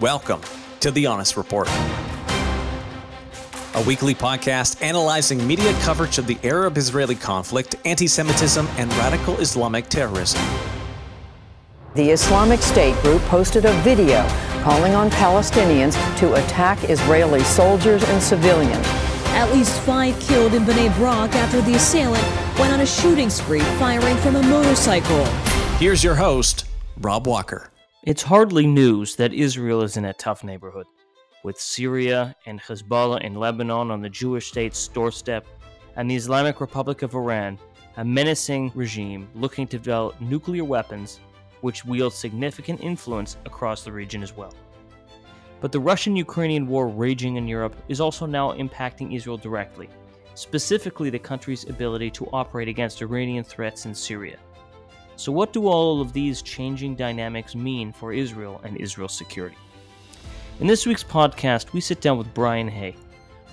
Welcome to The Honest Report, a weekly podcast analyzing media coverage of the Arab Israeli conflict, anti Semitism, and radical Islamic terrorism. The Islamic State group posted a video calling on Palestinians to attack Israeli soldiers and civilians. At least five killed in Bnei Brak after the assailant went on a shooting spree firing from a motorcycle. Here's your host, Rob Walker. It's hardly news that Israel is in a tough neighborhood, with Syria and Hezbollah in Lebanon on the Jewish state's doorstep, and the Islamic Republic of Iran, a menacing regime looking to develop nuclear weapons which wield significant influence across the region as well. But the Russian Ukrainian war raging in Europe is also now impacting Israel directly, specifically the country's ability to operate against Iranian threats in Syria. So, what do all of these changing dynamics mean for Israel and Israel's security? In this week's podcast, we sit down with Brian Hay.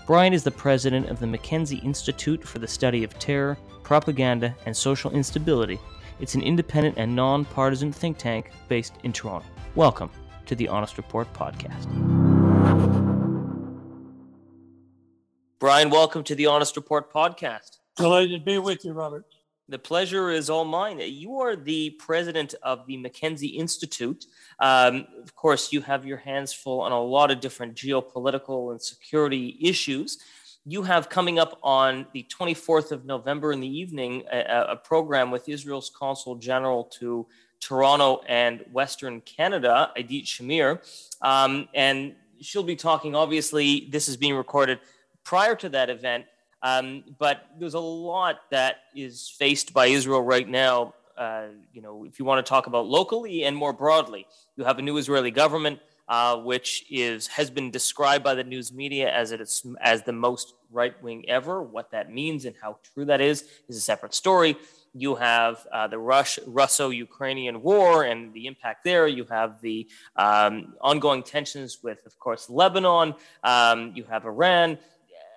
Brian is the president of the Mackenzie Institute for the Study of Terror, Propaganda, and Social Instability. It's an independent and nonpartisan think tank based in Toronto. Welcome to the Honest Report podcast. Brian, welcome to the Honest Report podcast. Delighted to be with you, Robert. The pleasure is all mine. You are the president of the Mackenzie Institute. Um, of course, you have your hands full on a lot of different geopolitical and security issues. You have coming up on the 24th of November in the evening a, a program with Israel's Consul General to Toronto and Western Canada, Idit Shamir. Um, and she'll be talking, obviously, this is being recorded prior to that event um, but there's a lot that is faced by Israel right now. Uh, you know, if you want to talk about locally and more broadly, you have a new Israeli government, uh, which is has been described by the news media as it's as the most right wing ever. What that means and how true that is is a separate story. You have uh, the Rush, Russo-Ukrainian war and the impact there. You have the um, ongoing tensions with, of course, Lebanon. Um, you have Iran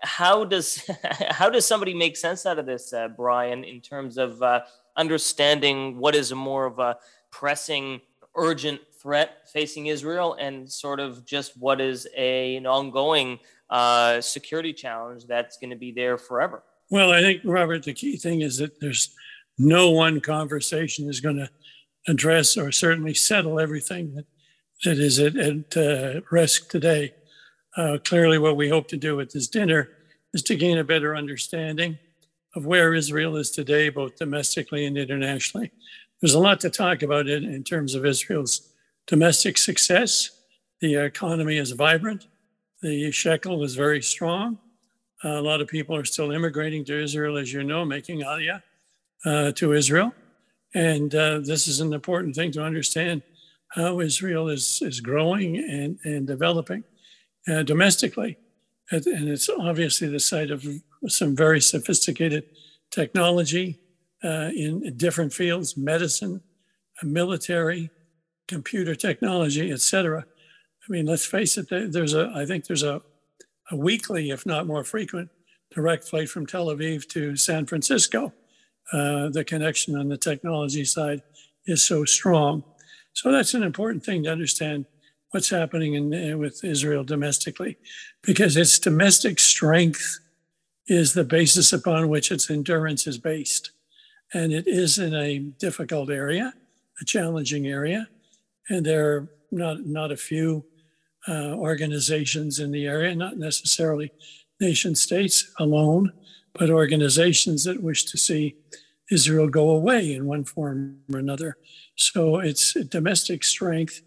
how does how does somebody make sense out of this, uh, Brian, in terms of uh, understanding what is more of a pressing, urgent threat facing Israel, and sort of just what is a, an ongoing uh, security challenge that's going to be there forever? Well, I think Robert, the key thing is that there's no one conversation is going to address or certainly settle everything that, that is at, at uh, risk today. Uh, clearly, what we hope to do with this dinner is to gain a better understanding of where Israel is today, both domestically and internationally. There's a lot to talk about in terms of Israel's domestic success. The economy is vibrant. The shekel is very strong. Uh, a lot of people are still immigrating to Israel, as you know, making aliyah uh, to Israel. And uh, this is an important thing to understand how Israel is, is growing and, and developing uh, domestically. And it's obviously the site of some very sophisticated technology uh, in different fields medicine, uh, military, computer technology, et cetera. I mean, let's face it, there's a, I think there's a, a weekly, if not more frequent, direct flight from Tel Aviv to San Francisco. Uh, the connection on the technology side is so strong. So that's an important thing to understand what's happening in, uh, with Israel domestically, because its domestic strength is the basis upon which its endurance is based. And it is in a difficult area, a challenging area. And there are not, not a few uh, organizations in the area, not necessarily nation states alone, but organizations that wish to see Israel go away in one form or another. So its domestic strength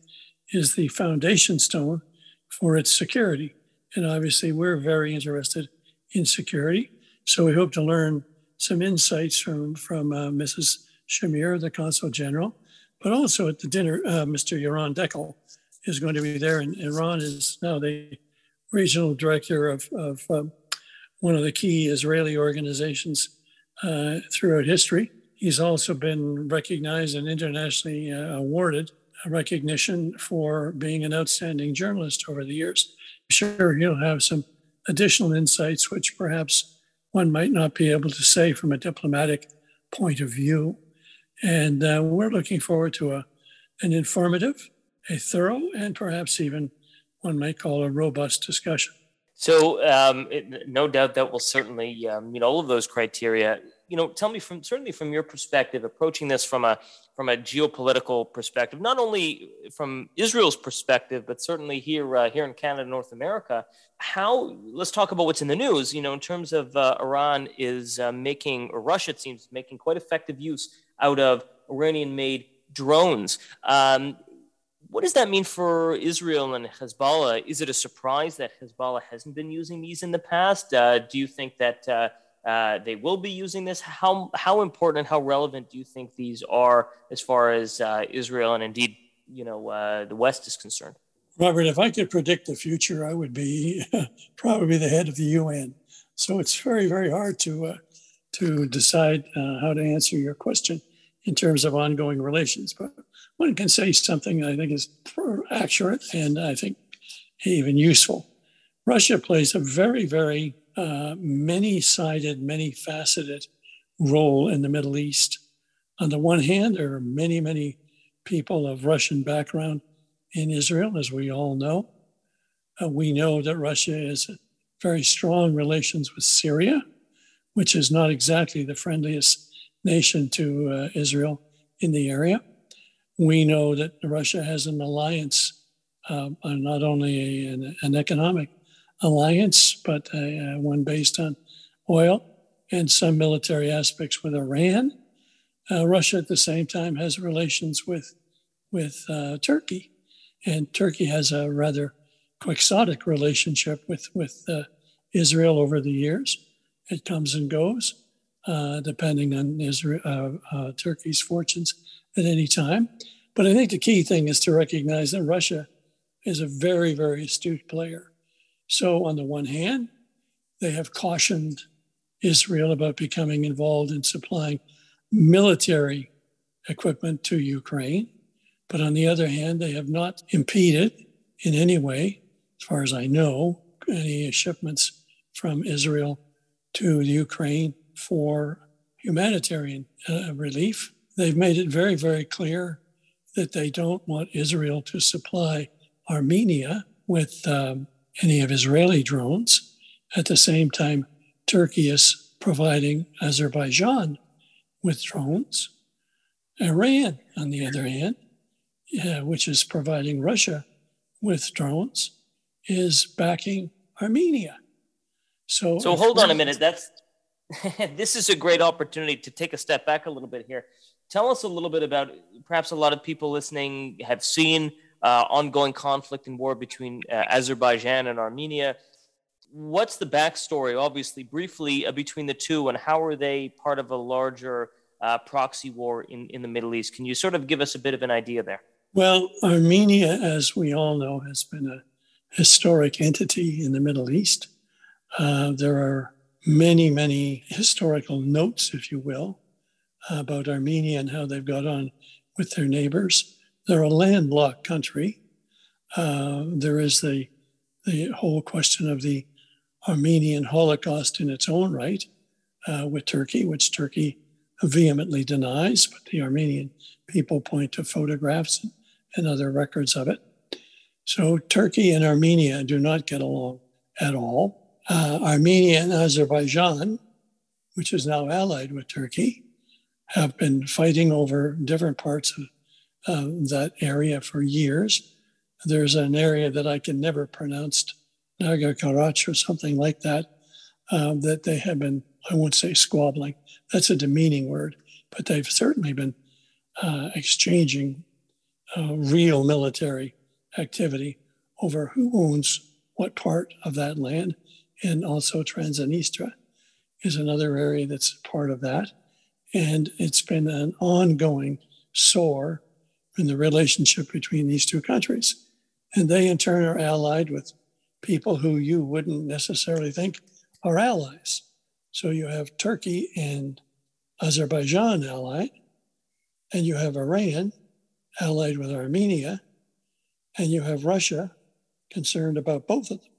is the foundation stone for its security. And obviously, we're very interested in security. So we hope to learn some insights from, from uh, Mrs. Shamir, the Consul General, but also at the dinner, uh, Mr. Yaron Deckel is going to be there. And Yaron is now the regional director of, of um, one of the key Israeli organizations uh, throughout history. He's also been recognized and internationally uh, awarded recognition for being an outstanding journalist over the years. I'm sure he'll have some additional insights, which perhaps one might not be able to say from a diplomatic point of view. And uh, we're looking forward to a, an informative, a thorough, and perhaps even one might call a robust discussion. So, um, it, no doubt that will certainly um, meet all of those criteria. You know, tell me from certainly from your perspective, approaching this from a from a geopolitical perspective, not only from Israel's perspective, but certainly here uh, here in Canada, North America. How? Let's talk about what's in the news. You know, in terms of uh, Iran is uh, making, or Russia it seems making quite effective use out of Iranian-made drones. Um, what does that mean for Israel and Hezbollah? Is it a surprise that Hezbollah hasn't been using these in the past? Uh, do you think that uh, uh, they will be using this? How how important and how relevant do you think these are as far as uh, Israel and indeed you know uh, the West is concerned? Robert, if I could predict the future, I would be probably the head of the UN. So it's very very hard to uh, to decide how to answer your question in terms of ongoing relations, but one can say something I think is accurate and I think even useful. Russia plays a very, very uh, many sided, many faceted role in the Middle East. On the one hand, there are many, many people of Russian background in Israel, as we all know. Uh, we know that Russia has very strong relations with Syria, which is not exactly the friendliest nation to uh, Israel in the area we know that Russia has an alliance, uh, not only an, an, economic alliance, but a, a one based on oil and some military aspects with Iran. Uh, Russia, at the same time, has relations with with uh, Turkey, and Turkey has a rather quixotic relationship with with uh, Israel over the years. It comes and goes, uh, depending on Israel, uh, uh, Turkey's fortunes at any time. But I think the key thing is to recognize that Russia is a very, very astute player. So, on the one hand, they have cautioned Israel about becoming involved in supplying military equipment to Ukraine. But on the other hand, they have not impeded in any way, as far as I know, any shipments from Israel to Ukraine for humanitarian uh, relief. They've made it very, very clear that they don't want Israel to supply Armenia with um, any of Israeli drones. At the same time, Turkey is providing Azerbaijan with drones. Iran, on the other hand, yeah, which is providing Russia with drones, is backing Armenia. So, so hold on a minute. That's this is a great opportunity to take a step back a little bit here. Tell us a little bit about perhaps a lot of people listening have seen uh, ongoing conflict and war between uh, Azerbaijan and Armenia. What's the backstory, obviously, briefly, uh, between the two, and how are they part of a larger uh, proxy war in, in the Middle East? Can you sort of give us a bit of an idea there? Well, Armenia, as we all know, has been a historic entity in the Middle East. Uh, there are many, many historical notes, if you will, about Armenia and how they've got on with their neighbors. They're a landlocked country. Uh, there is the the whole question of the Armenian Holocaust in its own right uh, with Turkey, which Turkey vehemently denies, but the Armenian people point to photographs and other records of it. So Turkey and Armenia do not get along at all. Uh, Armenia and Azerbaijan, which is now allied with Turkey, have been fighting over different parts of uh, that area for years. There's an area that I can never pronounce, Naga Karach or something like that, uh, that they have been, I won't say squabbling, that's a demeaning word, but they've certainly been uh, exchanging uh, real military activity over who owns what part of that land. And also Transnistria is another area that's part of that. And it's been an ongoing sore in the relationship between these two countries. And they, in turn, are allied with people who you wouldn't necessarily think are allies. So you have Turkey and Azerbaijan allied, and you have Iran allied with Armenia, and you have Russia concerned about both of them.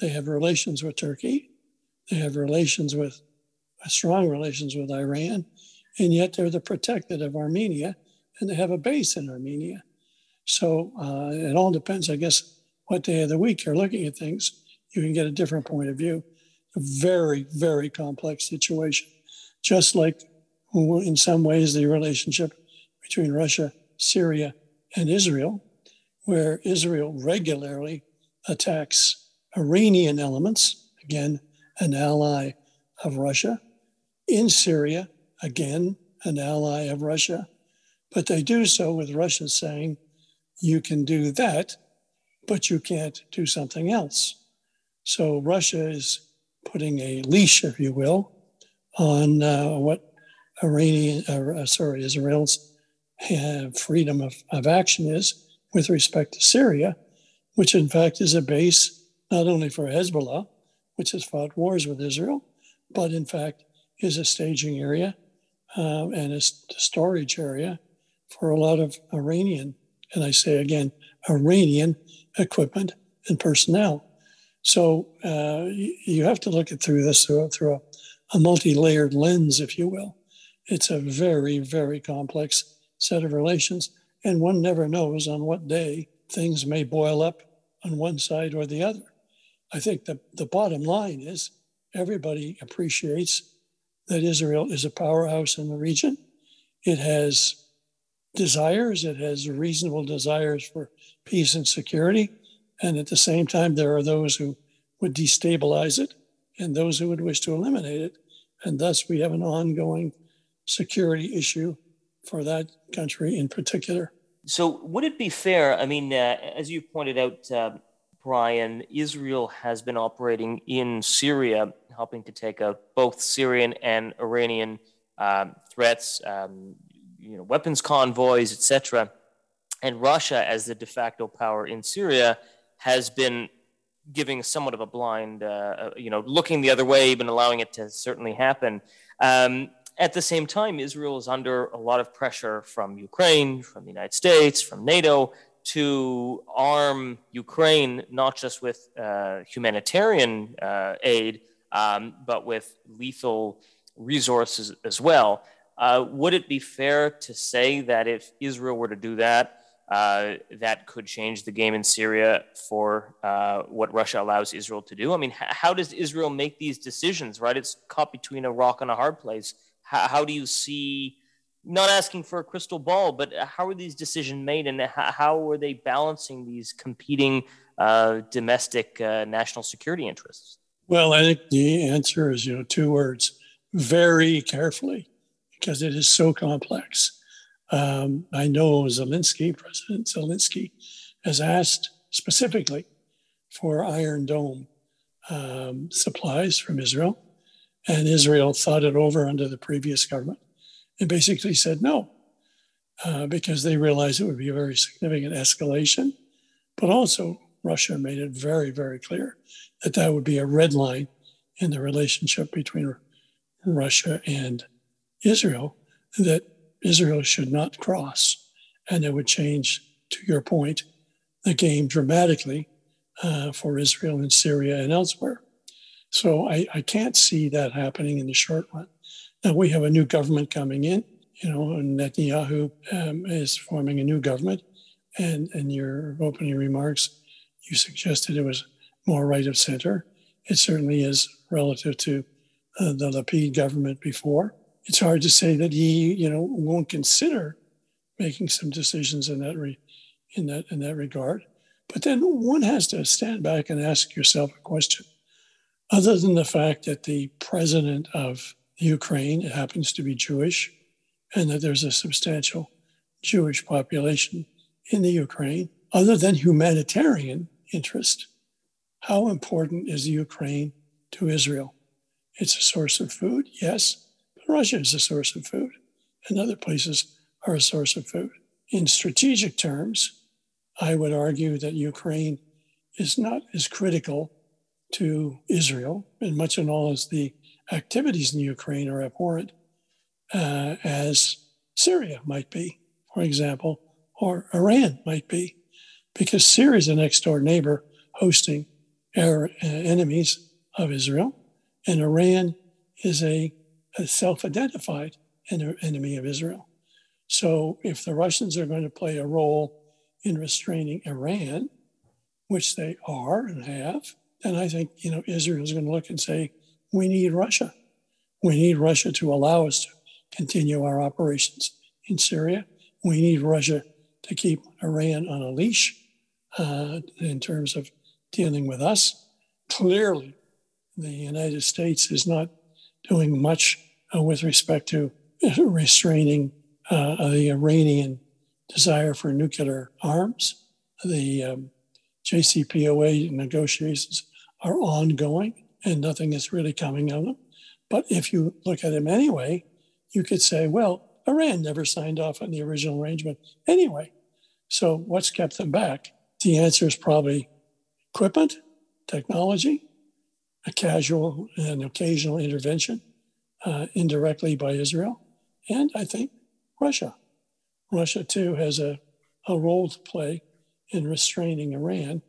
They have relations with Turkey, they have relations with strong relations with Iran, and yet they're the protected of Armenia, and they have a base in Armenia. So uh, it all depends, I guess, what day of the week you're looking at things, you can get a different point of view. A very, very complex situation. Just like in some ways the relationship between Russia, Syria, and Israel, where Israel regularly attacks Iranian elements, again, an ally of Russia, in Syria, again, an ally of Russia. But they do so with Russia saying, you can do that, but you can't do something else. So Russia is putting a leash, if you will, on uh, what Iranian, uh, sorry, Israel's uh, freedom of, of action is with respect to Syria, which in fact is a base not only for Hezbollah, which has fought wars with Israel, but in fact is a staging area um, and a storage area for a lot of Iranian, and I say again, Iranian equipment and personnel. So uh, you have to look at through this through, through a, a multi-layered lens, if you will. It's a very, very complex set of relations, and one never knows on what day things may boil up on one side or the other. I think the, the bottom line is everybody appreciates that Israel is a powerhouse in the region. It has desires, it has reasonable desires for peace and security. And at the same time, there are those who would destabilize it and those who would wish to eliminate it. And thus, we have an ongoing security issue for that country in particular. So, would it be fair? I mean, uh, as you pointed out, uh, Brian, Israel has been operating in Syria, helping to take out both Syrian and Iranian um, threats, um, you know, weapons convoys, etc. And Russia, as the de facto power in Syria, has been giving somewhat of a blind, uh, uh you know, looking the other way, even allowing it to certainly happen. Um, at the same time, Israel is under a lot of pressure from Ukraine, from the United States, from NATO to arm Ukraine not just with uh, humanitarian uh, aid, um, but with lethal resources as well. Uh, would it be fair to say that if Israel were to do that, uh, that could change the game in Syria for uh, what Russia allows Israel to do? I mean, h- how does Israel make these decisions, right? It's caught between a rock and a hard place. H- how do you see not asking for a crystal ball, but how are these decisions made and how are they balancing these competing uh, domestic uh, national security interests? Well, I think the answer is, you know, two words very carefully, because it is so complex. Um, I know Zelensky, President Zelensky, has asked specifically for Iron Dome um, supplies from Israel, and Israel thought it over under the previous government and basically said no, uh, because they realized it would be a very significant escalation. But also, Russia made it very, very clear that that would be a red line in the relationship between Russia and Israel that Israel should not cross. And it would change, to your point, the game dramatically uh, for Israel and Syria and elsewhere. So I, I can't see that happening in the short run. Now we have a new government coming in. You know, Netanyahu um, is forming a new government, and in your opening remarks, you suggested it was more right of center. It certainly is relative to uh, the Lapid government before. It's hard to say that he, you know, won't consider making some decisions in that re- in that in that regard. But then one has to stand back and ask yourself a question. Other than the fact that the president of Ukraine happens to be Jewish, and that there's a substantial Jewish population in the Ukraine. Other than humanitarian interest, how important is Ukraine to Israel? It's a source of food, yes, Russia is a source of food, and other places are a source of food. In strategic terms, I would argue that Ukraine is not as critical to Israel, and much and all as the activities in Ukraine are abhorrent uh, as Syria might be, for example, or Iran might be, because Syria is a next door neighbor hosting our uh, enemies of Israel, and Iran is a, a self identified enemy of Israel. So if the Russians are going to play a role in restraining Iran, which they are and have, then I think you know Israel is going to look and say, we need Russia. We need Russia to allow us to continue our operations in Syria. We need Russia to keep Iran on a leash uh, in terms of dealing with us. Clearly, the United States is not doing much uh, with respect to restraining uh, the Iranian desire for nuclear arms. The um, JCPOA negotiations are ongoing and nothing is really coming of them. But if you look at them anyway, you could say, well, Iran never signed off on the original arrangement anyway. So what's kept them back? The answer is probably equipment, technology, a casual and occasional intervention uh, indirectly by Israel, and I think Russia. Russia, too, has a, a role to play in restraining Iran,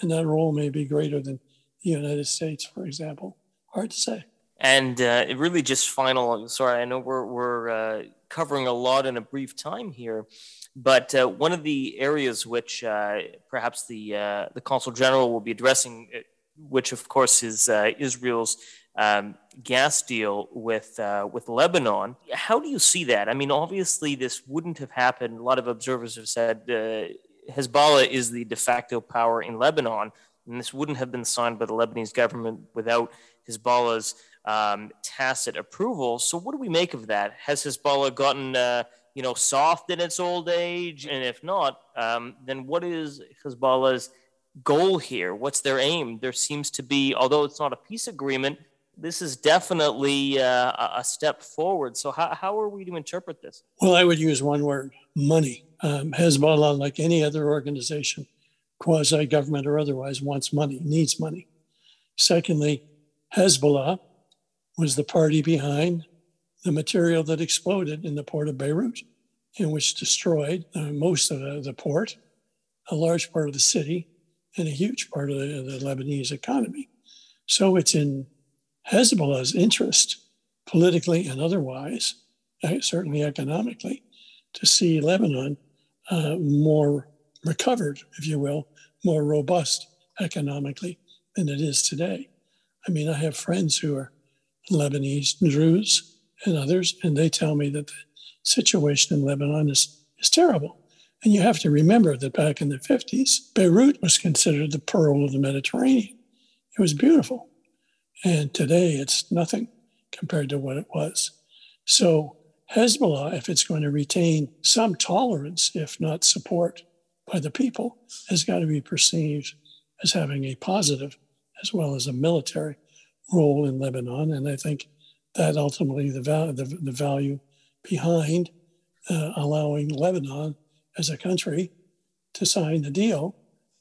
and that role may be greater than the United States, for example. Hard to say. And uh, really, just final. Sorry, I know we're we're uh, covering a lot in a brief time here, but uh, one of the areas which uh, perhaps the uh, the consul general will be addressing, uh, which of course is Israel's um, gas deal with with Lebanon. How do you see that? I mean, obviously, this wouldn't have happened. A lot of observers have said Hezbollah is the de facto power in Lebanon and this wouldn't have been signed by the Lebanese government without Hezbollah's um, tacit approval. So, what do we make of that? Has Hezbollah gotten, uh, you know, soft in its old age? And if not, um, then what is Hezbollah's goal here? What's their aim? There seems to be, although it's not a peace agreement, this is definitely uh, a step forward. So, how, how are we to interpret this? Well, I would use one word money. Um, Hezbollah, like any other organization, quasi government or otherwise, wants money, needs money. Secondly, Hezbollah was the party behind the material that exploded in the port of Beirut and which destroyed uh, most of the, the, port, a large part of the city, and a huge part of the, the Lebanese economy. So it's in Hezbollah's interest, politically and otherwise, uh, certainly economically, to see Lebanon uh, more recovered, if you will, more robust economically than it is today. I mean, I have friends who are Lebanese Druze and others, and they tell me that the situation in Lebanon is, is terrible. And you have to remember that back in the 50s, Beirut was considered the pearl of the Mediterranean. It was beautiful. And today it's nothing compared to what it was. So, Hezbollah, if it's going to retain some tolerance, if not support by the people has got to be perceived as having a positive as well as a military role in Lebanon. And I think that ultimately the, val- the, the value behind uh, allowing Lebanon as a country to sign the deal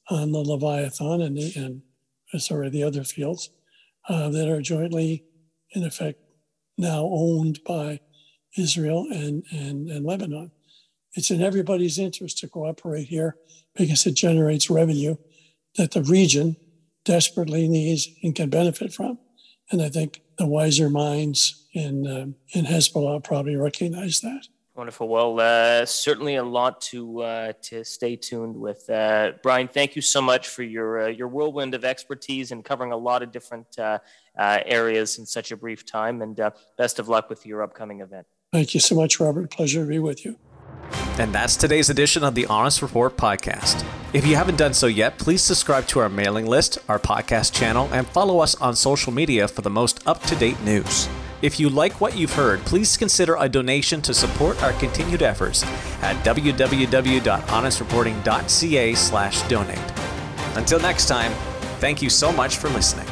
on the Leviathan and, the, and uh, sorry, the other fields uh, that are jointly, in effect, now owned by Israel and, and, and Lebanon. It's in everybody's interest to cooperate here because it generates revenue that the region desperately needs and can benefit from. And I think the wiser minds in uh, in Hezbollah probably recognize that. Wonderful. Well, uh, certainly a lot to uh, to stay tuned with. Uh, Brian, thank you so much for your uh, your whirlwind of expertise and covering a lot of different uh, areas in such a brief time. And best of luck with your upcoming event. Thank you so much, Robert. Pleasure to be with you. And that's today's edition of the Honest Report podcast. If you haven't done so yet, please subscribe to our mailing list, our podcast channel, and follow us on social media for the most up to date news. If you like what you've heard, please consider a donation to support our continued efforts at www.honestreporting.ca/donate. Until next time, thank you so much for listening.